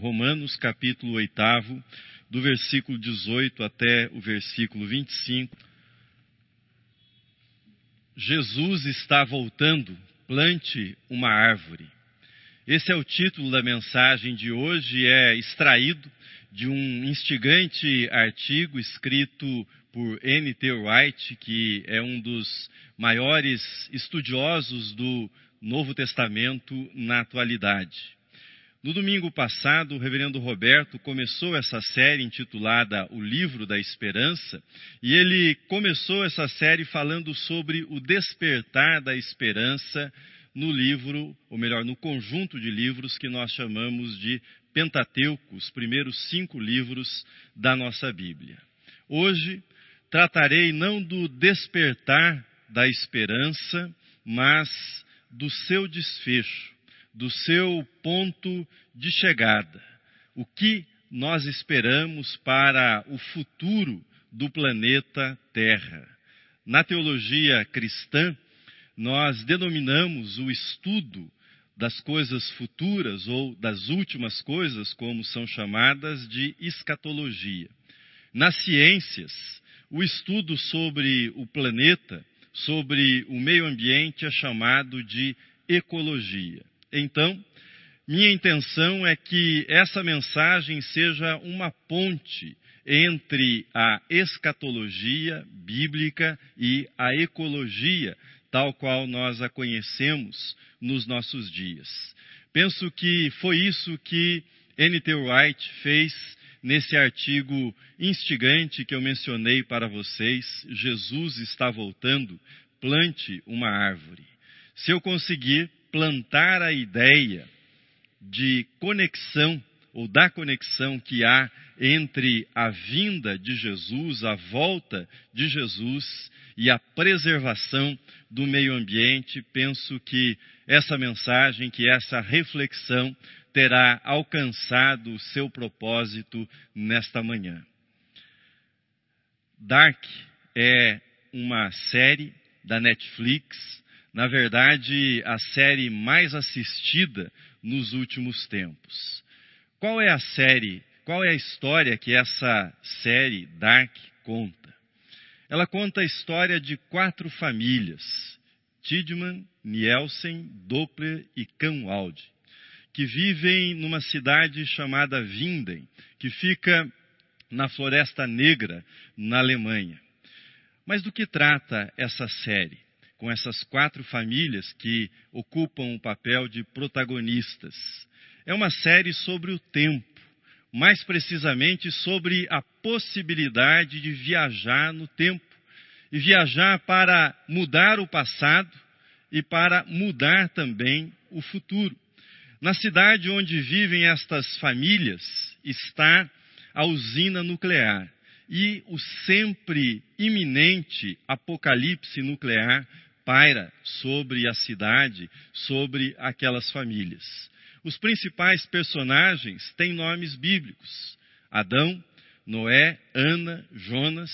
Romanos capítulo 8, do versículo 18 até o versículo 25. Jesus está voltando, plante uma árvore. Esse é o título da mensagem de hoje, é extraído de um instigante artigo escrito por N.T. Wright, que é um dos maiores estudiosos do Novo Testamento na atualidade. No domingo passado, o reverendo Roberto começou essa série intitulada O Livro da Esperança, e ele começou essa série falando sobre o despertar da esperança no livro, ou melhor, no conjunto de livros que nós chamamos de Pentateuco, os primeiros cinco livros da nossa Bíblia. Hoje tratarei não do despertar da esperança, mas do seu desfecho, do seu ponto de chegada. O que nós esperamos para o futuro do planeta Terra. Na teologia cristã, nós denominamos o estudo das coisas futuras ou das últimas coisas, como são chamadas, de escatologia. Nas ciências, o estudo sobre o planeta, sobre o meio ambiente, é chamado de ecologia. Então, minha intenção é que essa mensagem seja uma ponte entre a escatologia bíblica e a ecologia, tal qual nós a conhecemos nos nossos dias. Penso que foi isso que N.T. Wright fez nesse artigo instigante que eu mencionei para vocês. Jesus está voltando, plante uma árvore. Se eu conseguir plantar a ideia de conexão ou da conexão que há entre a vinda de Jesus, a volta de Jesus e a preservação do meio ambiente, penso que essa mensagem, que essa reflexão terá alcançado o seu propósito nesta manhã. Dark é uma série da Netflix, na verdade, a série mais assistida nos últimos tempos. Qual é a série, qual é a história que essa série Dark conta? Ela conta a história de quatro famílias: Tidman, Nielsen, Doppler e Canwald, que vivem numa cidade chamada Winden, que fica na Floresta Negra, na Alemanha. Mas do que trata essa série? Com essas quatro famílias que ocupam o papel de protagonistas é uma série sobre o tempo, mais precisamente sobre a possibilidade de viajar no tempo e viajar para mudar o passado e para mudar também o futuro. Na cidade onde vivem estas famílias está a usina nuclear e o sempre iminente apocalipse nuclear paira sobre a cidade, sobre aquelas famílias. Os principais personagens têm nomes bíblicos: Adão, Noé, Ana, Jonas,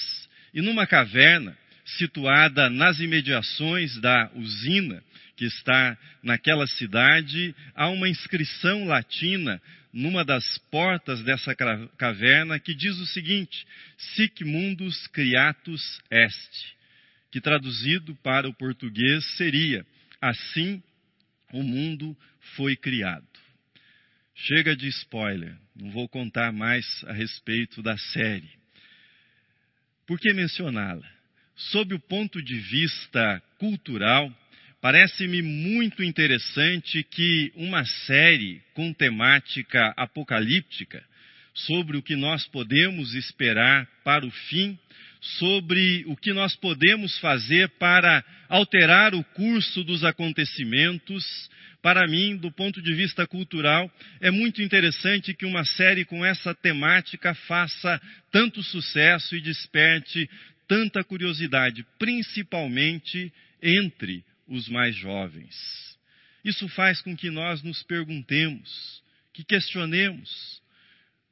e numa caverna situada nas imediações da usina que está naquela cidade, há uma inscrição latina numa das portas dessa caverna que diz o seguinte: Sic mundus criatus est, que traduzido para o português seria: Assim o mundo foi criado. Chega de spoiler, não vou contar mais a respeito da série. Por que mencioná-la? Sob o ponto de vista cultural, parece-me muito interessante que uma série com temática apocalíptica, sobre o que nós podemos esperar para o fim, sobre o que nós podemos fazer para alterar o curso dos acontecimentos, para mim, do ponto de vista cultural, é muito interessante que uma série com essa temática faça tanto sucesso e desperte tanta curiosidade, principalmente entre os mais jovens. Isso faz com que nós nos perguntemos, que questionemos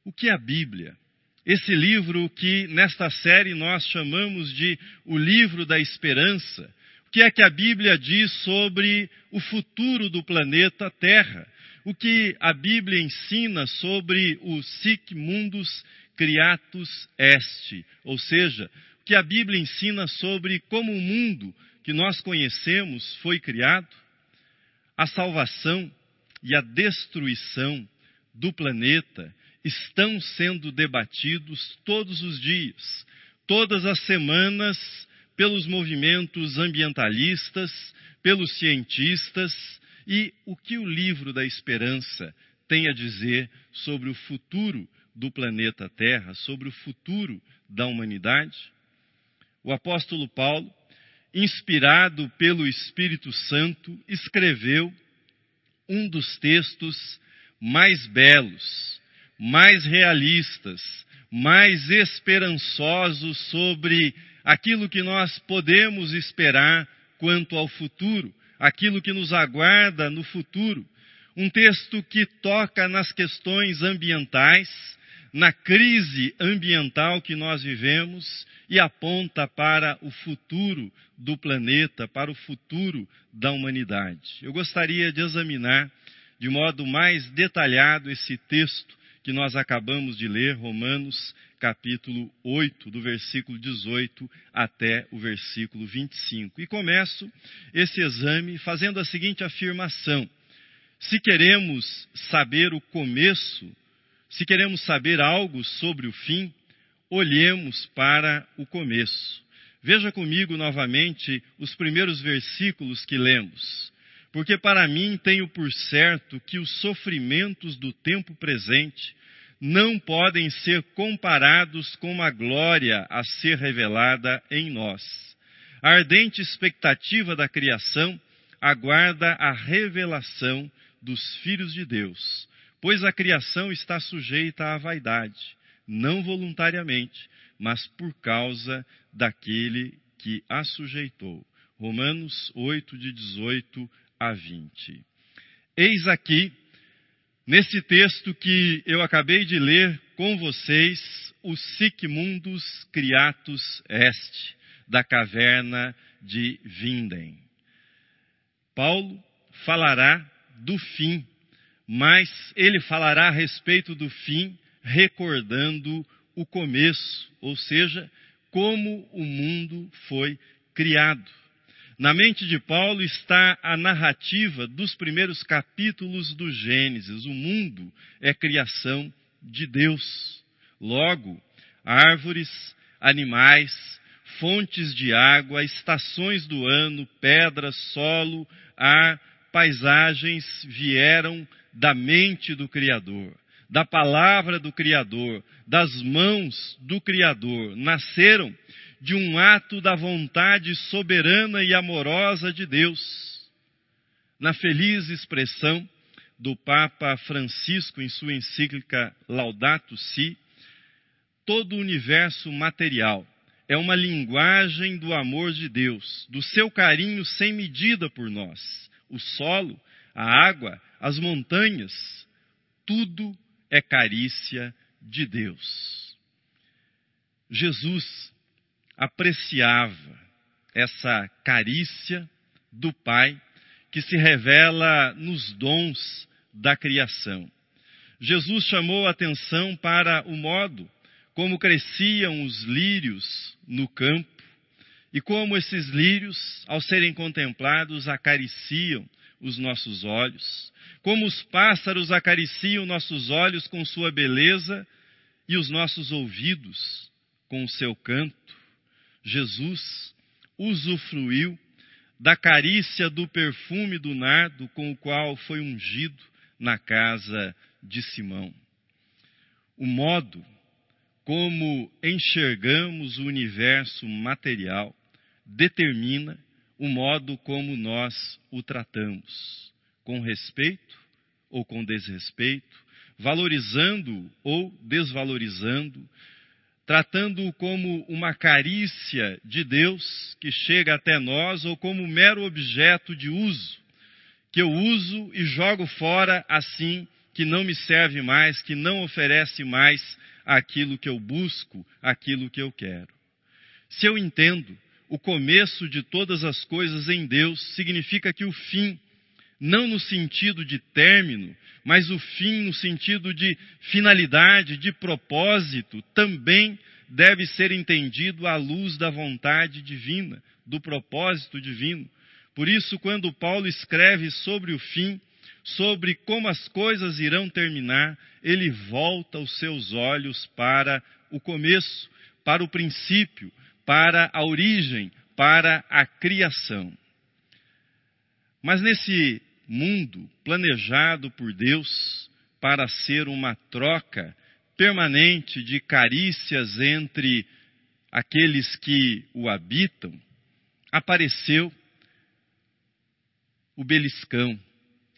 o que é a Bíblia. Esse livro que nesta série nós chamamos de o livro da esperança, que é que a Bíblia diz sobre o futuro do planeta Terra? o que a Bíblia ensina sobre o sic mundus creatus est, ou seja, o que a Bíblia ensina sobre como o mundo que nós conhecemos foi criado, a salvação e a destruição do planeta estão sendo debatidos todos os dias, todas as semanas, pelos movimentos ambientalistas, pelos cientistas, e o que o livro da esperança tem a dizer sobre o futuro do planeta Terra, sobre o futuro da humanidade? O apóstolo Paulo, inspirado pelo Espírito Santo, escreveu um dos textos mais belos, mais realistas, mais esperançosos sobre aquilo que nós podemos esperar quanto ao futuro, aquilo que nos aguarda no futuro. Um texto que toca nas questões ambientais, na crise ambiental que nós vivemos e aponta para o futuro do planeta, para o futuro da humanidade. Eu gostaria de examinar de modo mais detalhado esse texto que nós acabamos de ler, Romanos capítulo 8, do versículo 18 até o versículo 25. E começo esse exame fazendo a seguinte afirmação: se queremos saber o começo, se queremos saber algo sobre o fim, olhemos para o começo. Veja comigo novamente os primeiros versículos que lemos. Porque para mim tenho por certo que os sofrimentos do tempo presente não podem ser comparados com a glória a ser revelada em nós. A ardente expectativa da criação aguarda a revelação dos filhos de Deus, pois a criação está sujeita à vaidade, não voluntariamente, mas por causa daquele que a sujeitou. Romanos 8, de 18 a 20. Eis aqui, nesse texto que eu acabei de ler com vocês, o sic mundus criatus est, da caverna de Vinden. Paulo falará do fim, mas ele falará a respeito do fim recordando o começo, ou seja, como o mundo foi criado. Na mente de Paulo está a narrativa dos primeiros capítulos do Gênesis. O mundo é criação de Deus. Logo, árvores, animais, fontes de água, estações do ano, pedras, solo, ar, paisagens vieram da mente do Criador, da palavra do Criador, das mãos do Criador. Nasceram de um ato da vontade soberana e amorosa de Deus. Na feliz expressão do Papa Francisco em sua encíclica Laudato Si, todo o universo material é uma linguagem do amor de Deus, do seu carinho sem medida por nós. O solo, a água, as montanhas, tudo é carícia de Deus. Jesus apreciava essa carícia do Pai que se revela nos dons da criação. Jesus chamou a atenção para o modo como cresciam os lírios no campo e como esses lírios, ao serem contemplados, acariciam os nossos olhos, como os pássaros acariciam nossos olhos com sua beleza e os nossos ouvidos com o seu canto. Jesus usufruiu da carícia do perfume do nardo com o qual foi ungido na casa de Simão. O modo como enxergamos o universo material determina o modo como nós o tratamos, com respeito ou com desrespeito, valorizando ou desvalorizando, tratando-o como uma carícia de Deus que chega até nós ou como mero objeto de uso, que eu uso e jogo fora assim que não me serve mais, que não oferece mais aquilo que eu busco, aquilo que eu quero. Se eu entendo o começo de todas as coisas em Deus, significa que o fim não no sentido de término, mas o fim no sentido de finalidade, de propósito, também deve ser entendido à luz da vontade divina, do propósito divino. Por isso, quando Paulo escreve sobre o fim, sobre como as coisas irão terminar, ele volta os seus olhos para o começo, para o princípio, para a origem, para a criação. Mas nesse mundo planejado por Deus para ser uma troca permanente de carícias entre aqueles que o habitam, apareceu o beliscão,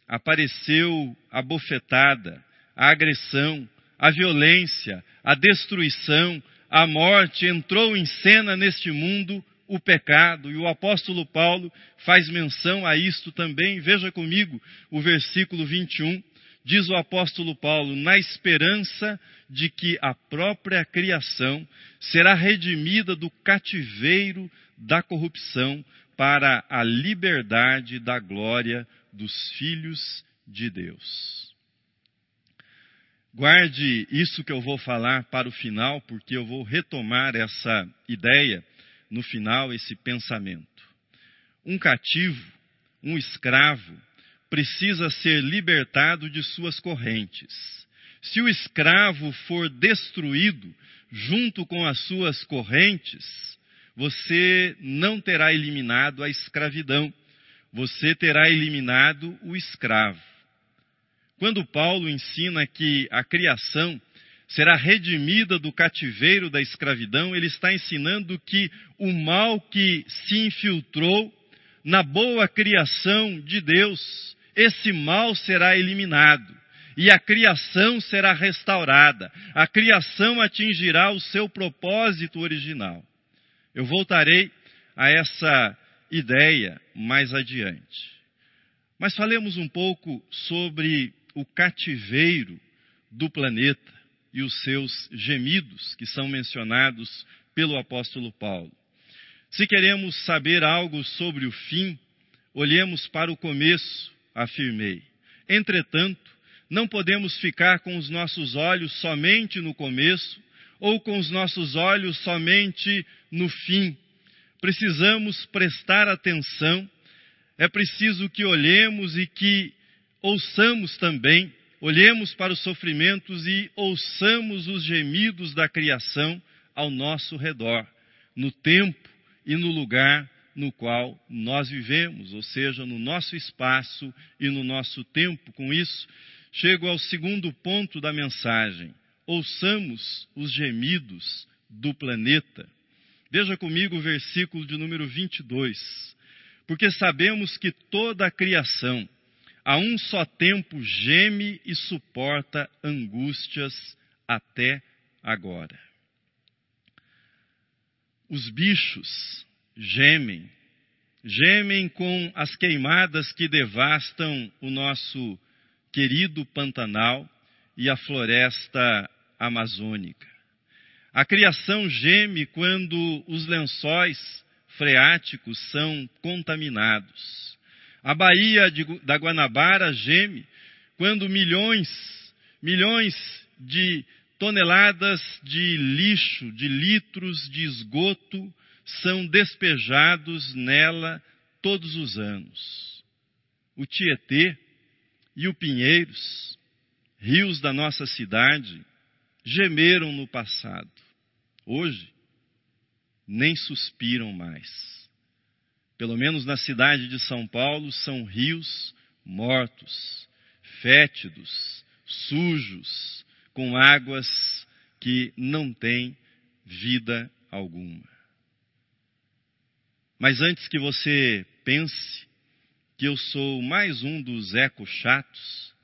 apareceu a bofetada, a agressão, a violência, a destruição, a morte entrou em cena neste mundo o pecado, e o apóstolo Paulo faz menção a isto também. Veja comigo o versículo 21. Diz o apóstolo Paulo: na esperança de que a própria criação será redimida do cativeiro da corrupção para a liberdade da glória dos filhos de Deus. Guarde isso que eu vou falar para o final, porque eu vou retomar essa ideia no final esse pensamento. Um cativo, um escravo, precisa ser libertado de suas correntes. Se o escravo for destruído junto com as suas correntes, você não terá eliminado a escravidão, você terá eliminado o escravo. Quando Paulo ensina que a criação será redimida do cativeiro da escravidão, ele está ensinando que o mal que se infiltrou na boa criação de Deus, esse mal será eliminado e a criação será restaurada. A criação atingirá o seu propósito original. Eu voltarei a essa ideia mais adiante. Mas falemos um pouco sobre o cativeiro do planeta e os seus gemidos, que são mencionados pelo apóstolo Paulo. Se queremos saber algo sobre o fim, olhemos para o começo, afirmei. Entretanto, não podemos ficar com os nossos olhos somente no começo ou com os nossos olhos somente no fim. Precisamos prestar atenção, é preciso que olhemos e que ouçamos também olhemos para os sofrimentos e ouçamos os gemidos da criação ao nosso redor, no tempo e no lugar no qual nós vivemos, ou seja, no nosso espaço e no nosso tempo. Com isso, chego ao segundo ponto da mensagem. Ouçamos os gemidos do planeta. Veja comigo o versículo de número 22. Porque sabemos que toda a criação, a um só tempo geme e suporta angústias até agora. Os bichos gemem, gemem com as queimadas que devastam o nosso querido Pantanal e a floresta amazônica. A criação geme quando os lençóis freáticos são contaminados. A Baía de, da Guanabara geme quando milhões, milhões de toneladas de lixo, de litros de esgoto são despejados nela todos os anos. O Tietê e o Pinheiros, rios da nossa cidade, gemeram no passado. Hoje, nem suspiram mais pelo menos na cidade de São Paulo, são rios mortos, fétidos, sujos, com águas que não têm vida alguma. Mas antes que você pense que eu sou mais um dos eco-chatos,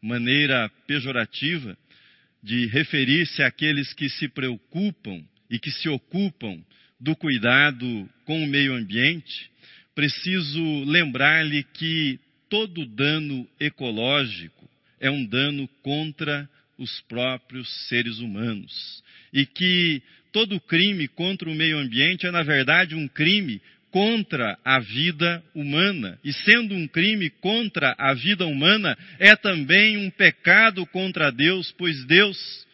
maneira pejorativa de referir-se àqueles que se preocupam e que se ocupam do cuidado com o meio ambiente, preciso lembrar-lhe que todo dano ecológico é um dano contra os próprios seres humanos. E que todo crime contra o meio ambiente é, na verdade, um crime contra a vida humana. E sendo um crime contra a vida humana, é também um pecado contra Deus, pois Deus,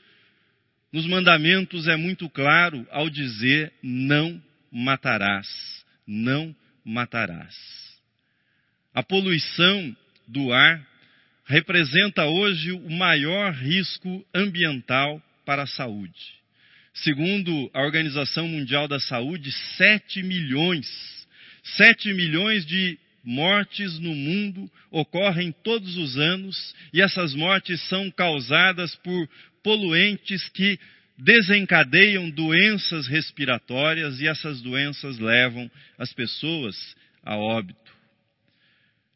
nos mandamentos, é muito claro ao dizer: não matarás. Não matarás. A poluição do ar representa hoje o maior risco ambiental para a saúde. Segundo a Organização Mundial da Saúde, 7 milhões, 7 milhões de mortes no mundo ocorrem todos os anos e essas mortes são causadas por poluentes que desencadeiam doenças respiratórias e essas doenças levam as pessoas a óbito.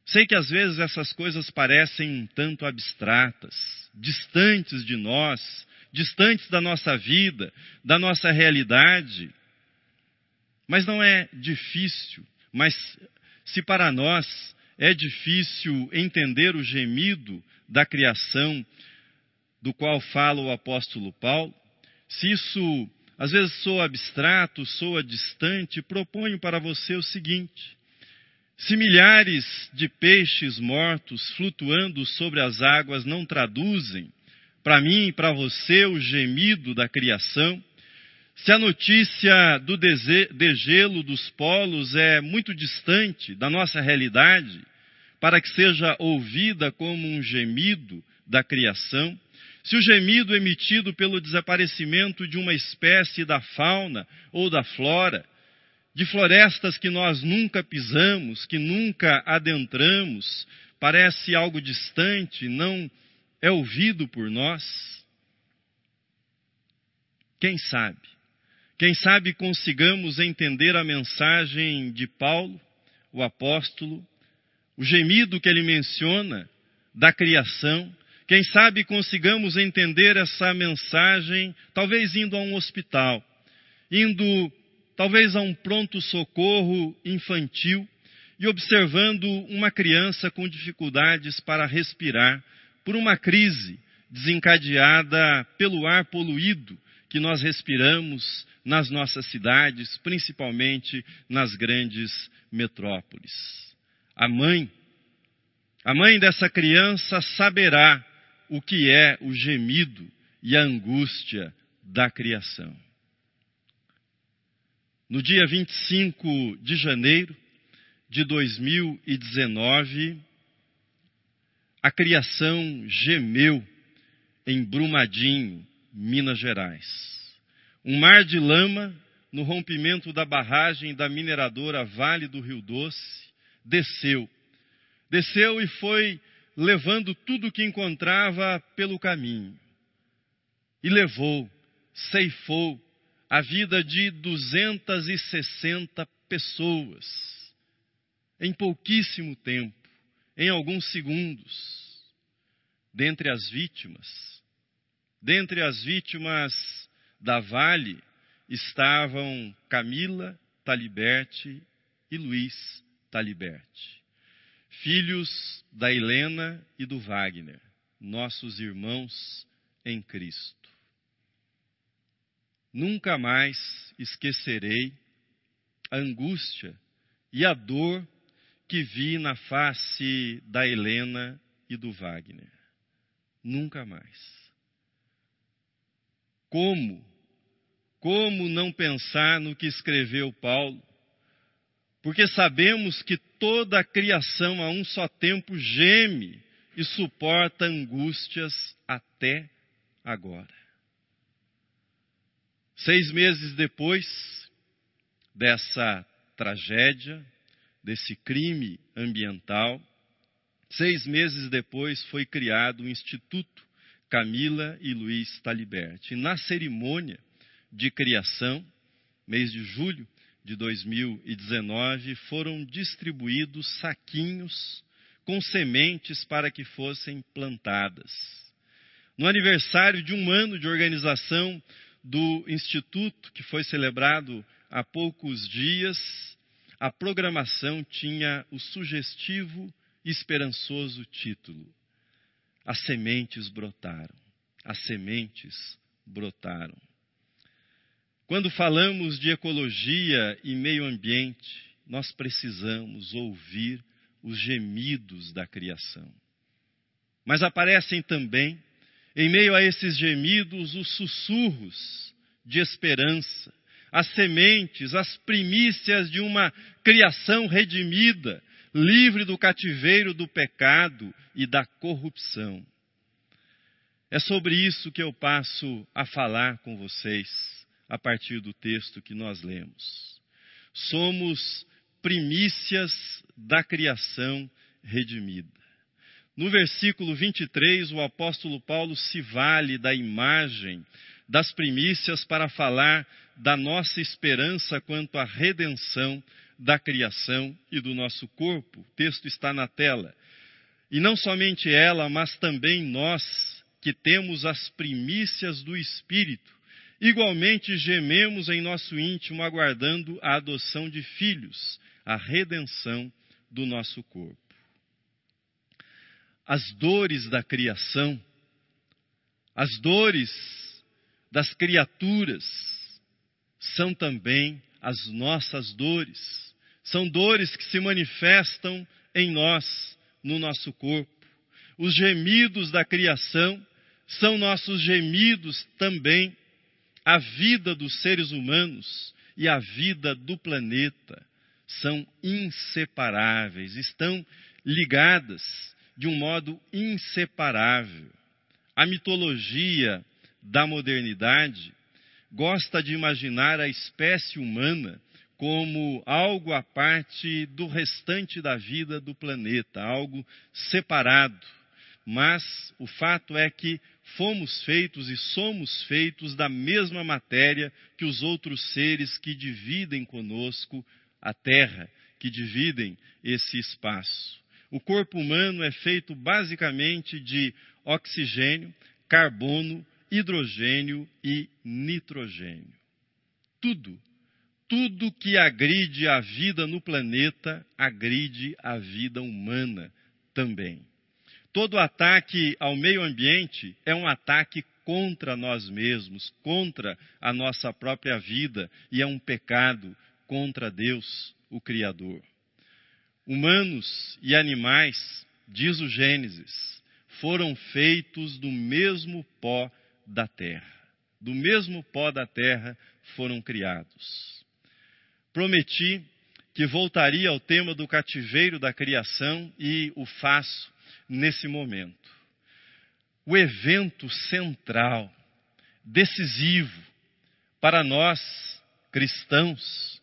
Sei que às vezes essas coisas parecem um tanto abstratas, distantes de nós, distantes da nossa vida, da nossa realidade. Mas não é difícil, mas se para nós é difícil entender o gemido da criação do qual fala o apóstolo Paulo, se isso às vezes soa abstrato, soa distante, proponho para você o seguinte: se milhares de peixes mortos flutuando sobre as águas não traduzem para mim e para você o gemido da criação, se a notícia do degelo dos polos é muito distante da nossa realidade, para que seja ouvida como um gemido da criação, se o gemido emitido pelo desaparecimento de uma espécie da fauna ou da flora, de florestas que nós nunca pisamos, que nunca adentramos, parece algo distante, não é ouvido por nós? Quem sabe? Quem sabe consigamos entender a mensagem de Paulo, o apóstolo, o gemido que ele menciona da criação. Quem sabe consigamos entender essa mensagem, talvez indo a um hospital, indo talvez a um pronto-socorro infantil e observando uma criança com dificuldades para respirar por uma crise desencadeada pelo ar poluído que nós respiramos nas nossas cidades, principalmente nas grandes metrópoles. A mãe, a mãe dessa criança saberá o que é o gemido e a angústia da criação. No dia 25 de janeiro de 2019, a criação gemeu em Brumadinho, Minas Gerais. Um mar de lama no rompimento da barragem da mineradora Vale do Rio Doce desceu. Desceu e foi levando tudo o que encontrava pelo caminho. E levou, ceifou a vida de 260 pessoas em pouquíssimo tempo em alguns segundos. Dentre as vítimas, dentre as vítimas da Vale estavam Camila Taliberte e Luiz Taliberte, filhos da Helena e do Wagner, nossos irmãos em Cristo. Nunca mais esquecerei a angústia e a dor que vi na face da Helena e do Wagner. Nunca mais. Como? Como não pensar no que escreveu Paulo? Porque sabemos que toda a criação a um só tempo geme e suporta angústias até agora. Seis meses depois dessa tragédia, desse crime ambiental. Seis meses depois foi criado o Instituto Camila e Luiz Taliberti. E na cerimônia de criação, mês de julho de 2019, foram distribuídos saquinhos com sementes para que fossem plantadas. No aniversário de um ano de organização do Instituto, que foi celebrado há poucos dias, a programação tinha o sugestivo e esperançoso título: As sementes brotaram. As sementes brotaram. Quando falamos de ecologia e meio ambiente, nós precisamos ouvir os gemidos da criação. Mas aparecem também, em meio a esses gemidos, os sussurros de esperança, as sementes, as primícias de uma criação redimida, livre do cativeiro do pecado e da corrupção. É sobre isso que eu passo a falar com vocês a partir do texto que nós lemos. Somos primícias da criação redimida. No versículo 23, o apóstolo Paulo se vale da imagem das primícias para falar da nossa esperança quanto à redenção da criação e do nosso corpo. O texto está na tela. E não somente ela, mas também nós, que temos as primícias do Espírito, igualmente gememos em nosso íntimo, aguardando a adoção de filhos, a redenção do nosso corpo. As dores da criação, as dores das criaturas, são também as nossas dores. São dores que se manifestam em nós, no nosso corpo. Os gemidos da criação são nossos gemidos também. A vida dos seres humanos e a vida do planeta são inseparáveis, estão ligadas de um modo inseparável. A mitologia da modernidade gosta de imaginar a espécie humana como algo à parte do restante da vida do planeta, algo separado. Mas o fato é que fomos feitos e somos feitos da mesma matéria que os outros seres que dividem conosco a Terra, que dividem esse espaço. O corpo humano é feito basicamente de oxigênio, carbono, hidrogênio e nitrogênio. Tudo, tudo que agride a vida no planeta agride a vida humana também. Todo ataque ao meio ambiente é um ataque contra nós mesmos, contra a nossa própria vida e é um pecado contra Deus, o Criador. Humanos e animais, diz o Gênesis, foram feitos do mesmo pó da terra. Do mesmo pó da terra foram criados. Prometi que voltaria ao tema do cativeiro da criação e o faço nesse momento. O evento central, decisivo para nós cristãos,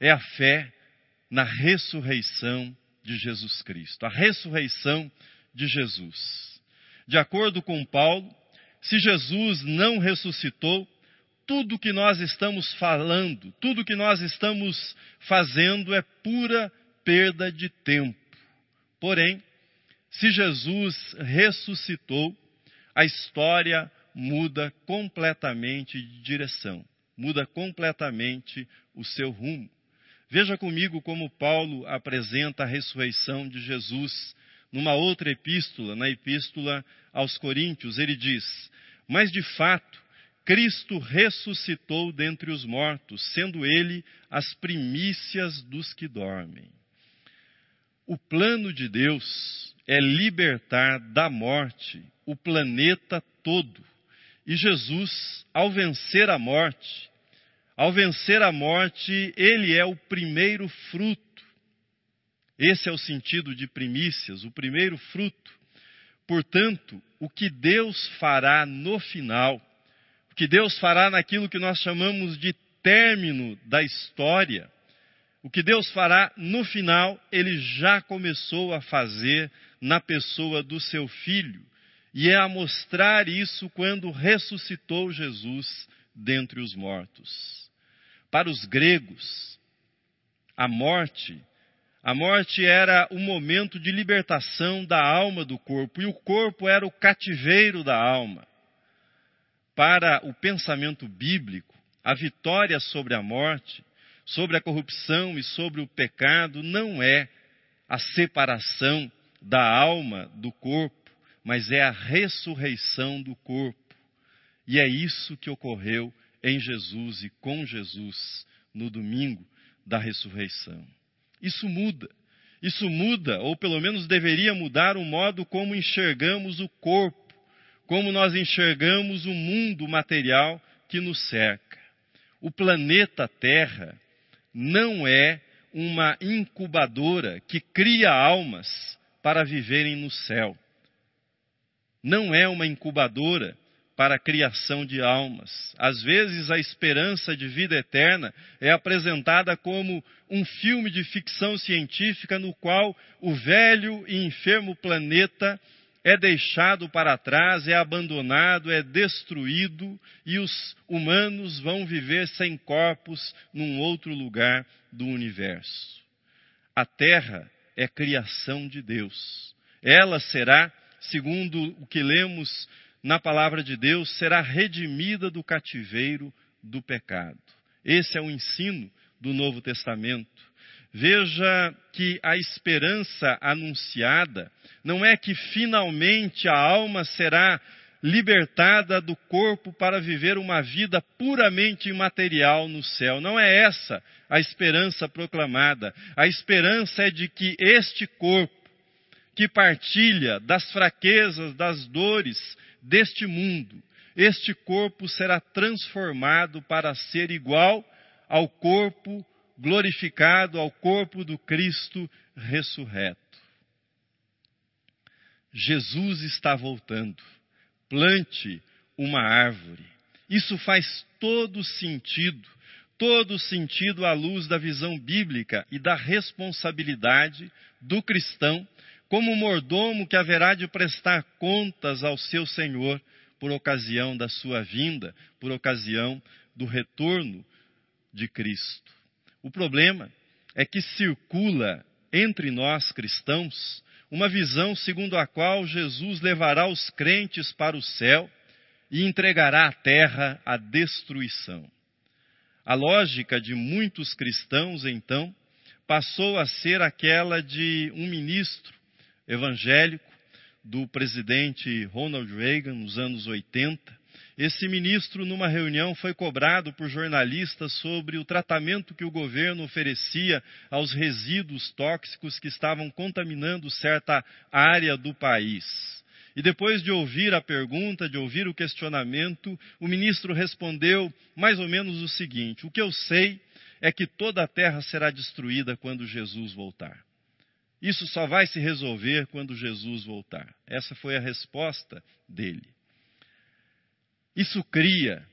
é a fé na ressurreição de Jesus Cristo, a ressurreição de Jesus. De acordo com Paulo, se Jesus não ressuscitou, tudo que nós estamos falando, tudo que nós estamos fazendo é pura perda de tempo. Porém, se Jesus ressuscitou, a história muda completamente de direção, muda completamente o seu rumo. Veja comigo como Paulo apresenta a ressurreição de Jesus numa outra epístola, na epístola aos Coríntios. Ele diz: Mas de fato, Cristo ressuscitou dentre os mortos, sendo ele as primícias dos que dormem. O plano de Deus é libertar da morte o planeta todo. E Jesus, ao vencer a morte, ao vencer a morte, ele é o primeiro fruto. Esse é o sentido de primícias, o primeiro fruto. Portanto, o que Deus fará no final, o que Deus fará naquilo que nós chamamos de término da história, o que Deus fará no final, ele já começou a fazer na pessoa do seu filho, e é a mostrar isso quando ressuscitou Jesus dentre os mortos. Para os gregos, a morte, a morte era o momento de libertação da alma do corpo, e o corpo era o cativeiro da alma. Para o pensamento bíblico, a vitória sobre a morte, sobre a corrupção e sobre o pecado não é a separação da alma do corpo, mas é a ressurreição do corpo. E é isso que ocorreu em Jesus e com Jesus no domingo, da ressurreição. Isso muda. Isso muda, ou pelo menos deveria mudar, o modo como enxergamos o corpo, como nós enxergamos o mundo material que nos cerca. O planeta Terra não é uma incubadora que cria almas para viverem no céu. Não é uma incubadora para a criação de almas. Às vezes, a esperança de vida eterna é apresentada como um filme de ficção científica no qual o velho e enfermo planeta é deixado para trás, é abandonado, é destruído e os humanos vão viver sem corpos num outro lugar do universo. A Terra é criação de Deus. Ela será, segundo o que lemos na palavra de Deus, será redimida do cativeiro do pecado. Esse é o ensino do Novo Testamento. Veja que a esperança anunciada não é que finalmente a alma será libertada do corpo para viver uma vida puramente imaterial no céu. Não é essa a esperança proclamada. A esperança é de que este corpo, que partilha das fraquezas, das dores, deste mundo, este corpo será transformado para ser igual ao corpo glorificado, ao corpo do Cristo ressurreto. Jesus está voltando. Plante uma árvore. Isso faz todo sentido, todo sentido à luz da visão bíblica e da responsabilidade do cristão como mordomo que haverá de prestar contas ao seu Senhor por ocasião da sua vinda, por ocasião do retorno de Cristo. O problema é que circula entre nós cristãos uma visão segundo a qual Jesus levará os crentes para o céu e entregará a terra à destruição. A lógica de muitos cristãos, então, passou a ser aquela de um ministro evangélico do presidente Ronald Reagan nos anos 80. Esse ministro, numa reunião, foi cobrado por jornalistas sobre o tratamento que o governo oferecia aos resíduos tóxicos que estavam contaminando certa área do país. E depois de ouvir a pergunta, de ouvir o questionamento, o ministro respondeu mais ou menos o seguinte: O que eu sei é que toda a terra será destruída quando Jesus voltar. Isso só vai se resolver quando Jesus voltar. Essa foi a resposta dele. Isso cria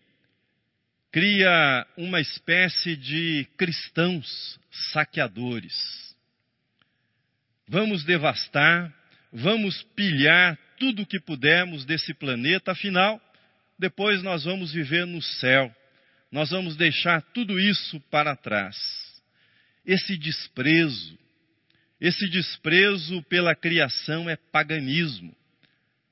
cria uma espécie de cristãos saqueadores. Vamos devastar, vamos pilhar tudo o que pudermos desse planeta, afinal, depois nós vamos viver no céu. Nós vamos deixar tudo isso para trás. Esse desprezo, esse desprezo pela criação é paganismo,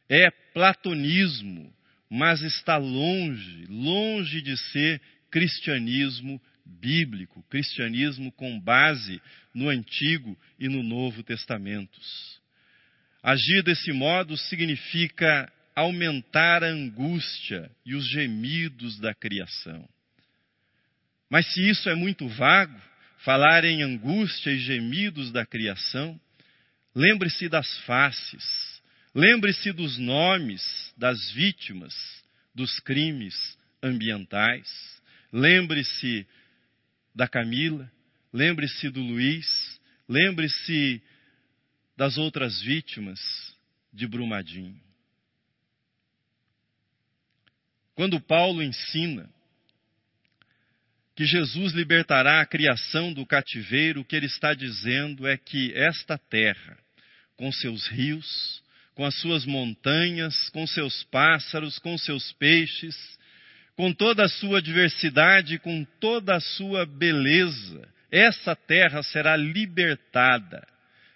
é platonismo, mas está longe, longe de ser cristianismo bíblico, cristianismo com base no Antigo e no Novo Testamentos. Agir desse modo significa aumentar a angústia e os gemidos da criação. Mas se isso é muito vago, falar em angústia e gemidos da criação, lembre-se das faces, lembre-se dos nomes das vítimas dos crimes ambientais, lembre-se da Camila, lembre-se do Luiz, lembre-se das outras vítimas de Brumadinho. Quando Paulo ensina que Jesus libertará a criação do cativeiro, o que ele está dizendo é que esta terra, com seus rios, com as suas montanhas, com seus pássaros, com seus peixes, com toda a sua diversidade, com toda a sua beleza, essa terra será libertada,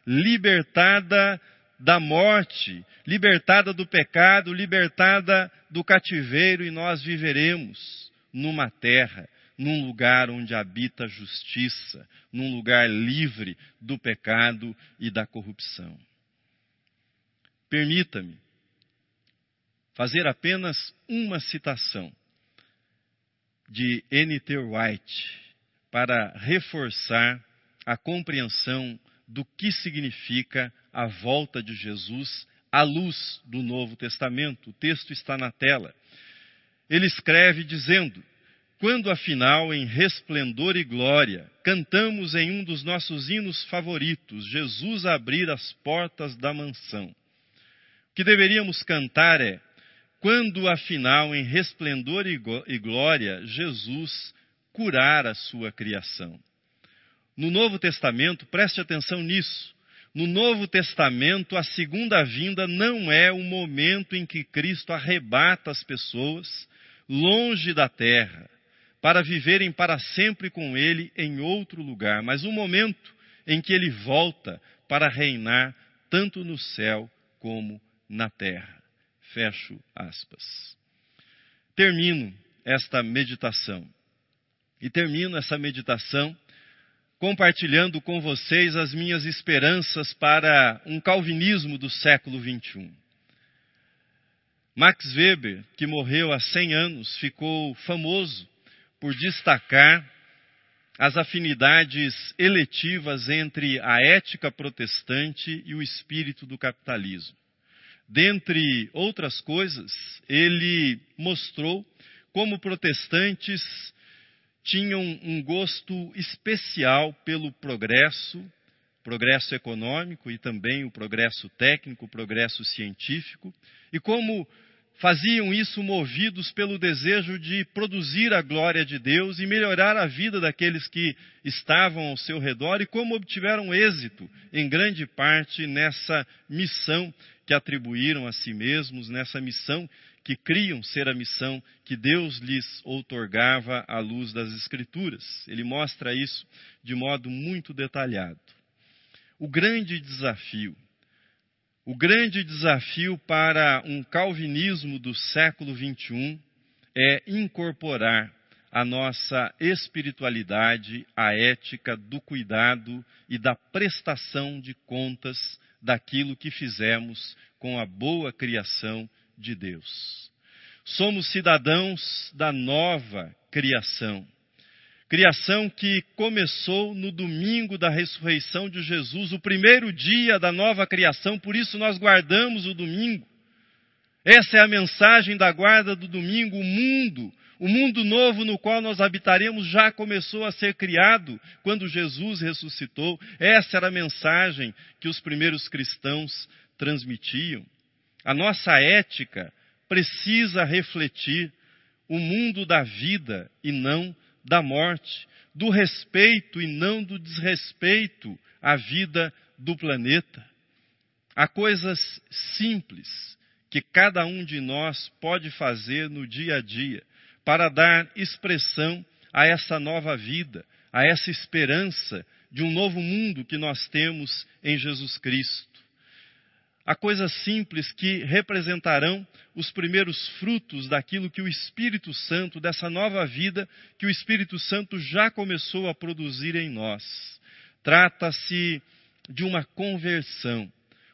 libertada da morte, libertada do pecado, libertada do cativeiro, e nós viveremos numa terra num lugar onde habita a justiça, num lugar livre do pecado e da corrupção. Permita-me fazer apenas uma citação de N.T. White, para reforçar a compreensão do que significa a volta de Jesus à luz do Novo Testamento. O texto está na tela. Ele escreve dizendo: Quando afinal, em resplendor e glória, cantamos em um dos nossos hinos favoritos, Jesus abrir as portas da mansão. Que deveríamos cantar é: Quando afinal, em resplendor e glória, Jesus curar a sua criação. No Novo Testamento, preste atenção nisso. No Novo Testamento, a segunda vinda não é o momento em que Cristo arrebata as pessoas longe da terra para viverem para sempre com Ele em outro lugar, mas o momento em que Ele volta para reinar tanto no céu como na terra. Fecho aspas. Termino esta meditação. E termino essa meditação compartilhando com vocês as minhas esperanças para um calvinismo do século XXI. Max Weber, que morreu há 100 anos, ficou famoso por destacar as afinidades eletivas entre a ética protestante e o espírito do capitalismo. Dentre outras coisas, ele mostrou como protestantes tinham um gosto especial pelo progresso, progresso econômico e também o progresso técnico, o progresso científico, e como faziam isso movidos pelo desejo de produzir a glória de Deus e melhorar a vida daqueles que estavam ao seu redor e como obtiveram êxito em grande parte nessa missão que atribuíram a si mesmos, nessa missão que criam ser a missão que Deus lhes outorgava à luz das Escrituras. Ele mostra isso de modo muito detalhado. O grande desafio, o grande desafio para um calvinismo do século XXI é incorporar a nossa espiritualidade, a ética do cuidado e da prestação de contas daquilo que fizemos com a boa criação de Deus. Somos cidadãos da nova criação. Criação que começou no domingo da ressurreição de Jesus, o primeiro dia da nova criação, por isso nós guardamos o domingo. Essa é a mensagem da guarda do domingo. O mundo, o mundo novo no qual nós habitaremos já começou a ser criado quando Jesus ressuscitou. Essa era a mensagem que os primeiros cristãos transmitiam. A nossa ética precisa refletir o mundo da vida e não da morte, do respeito e não do desrespeito à vida do planeta. Há coisas simples que cada um de nós pode fazer no dia a dia para dar expressão a essa nova vida, a essa esperança de um novo mundo que nós temos em Jesus Cristo a coisas simples que representarão os primeiros frutos daquilo que o Espírito Santo, dessa nova vida que o Espírito Santo já começou a produzir em nós. Trata-se de uma conversão,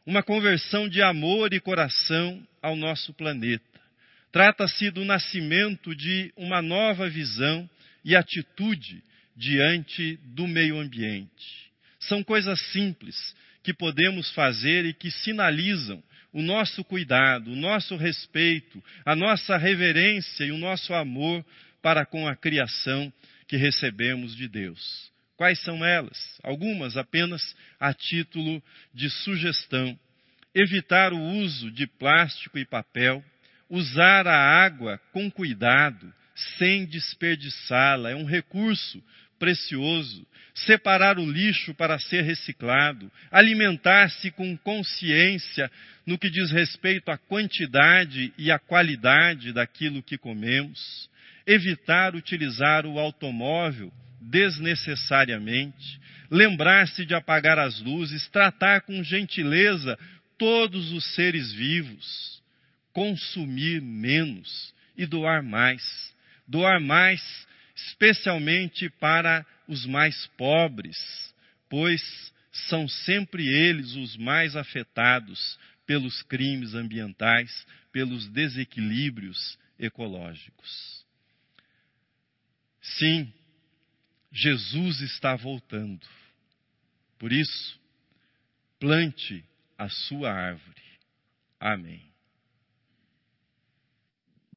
uma conversão de amor e coração ao nosso planeta. Trata-se do nascimento de uma nova visão e atitude diante do meio ambiente. São coisas simples que podemos fazer e que sinalizam o nosso cuidado, o nosso respeito, a nossa reverência e o nosso amor para com a criação que recebemos de Deus. Quais são elas? Algumas apenas a título de sugestão. Evitar o uso de plástico e papel, usar a água com cuidado, sem desperdiçá-la, é um recurso precioso, separar o lixo para ser reciclado, alimentar-se com consciência no que diz respeito à quantidade e à qualidade daquilo que comemos, evitar utilizar o automóvel desnecessariamente, lembrar-se de apagar as luzes, tratar com gentileza todos os seres vivos, consumir menos e doar mais. Doar mais especialmente para os mais pobres, pois são sempre eles os mais afetados pelos crimes ambientais, pelos desequilíbrios ecológicos. Sim, Jesus está voltando. Por isso, plante a sua árvore. Amém.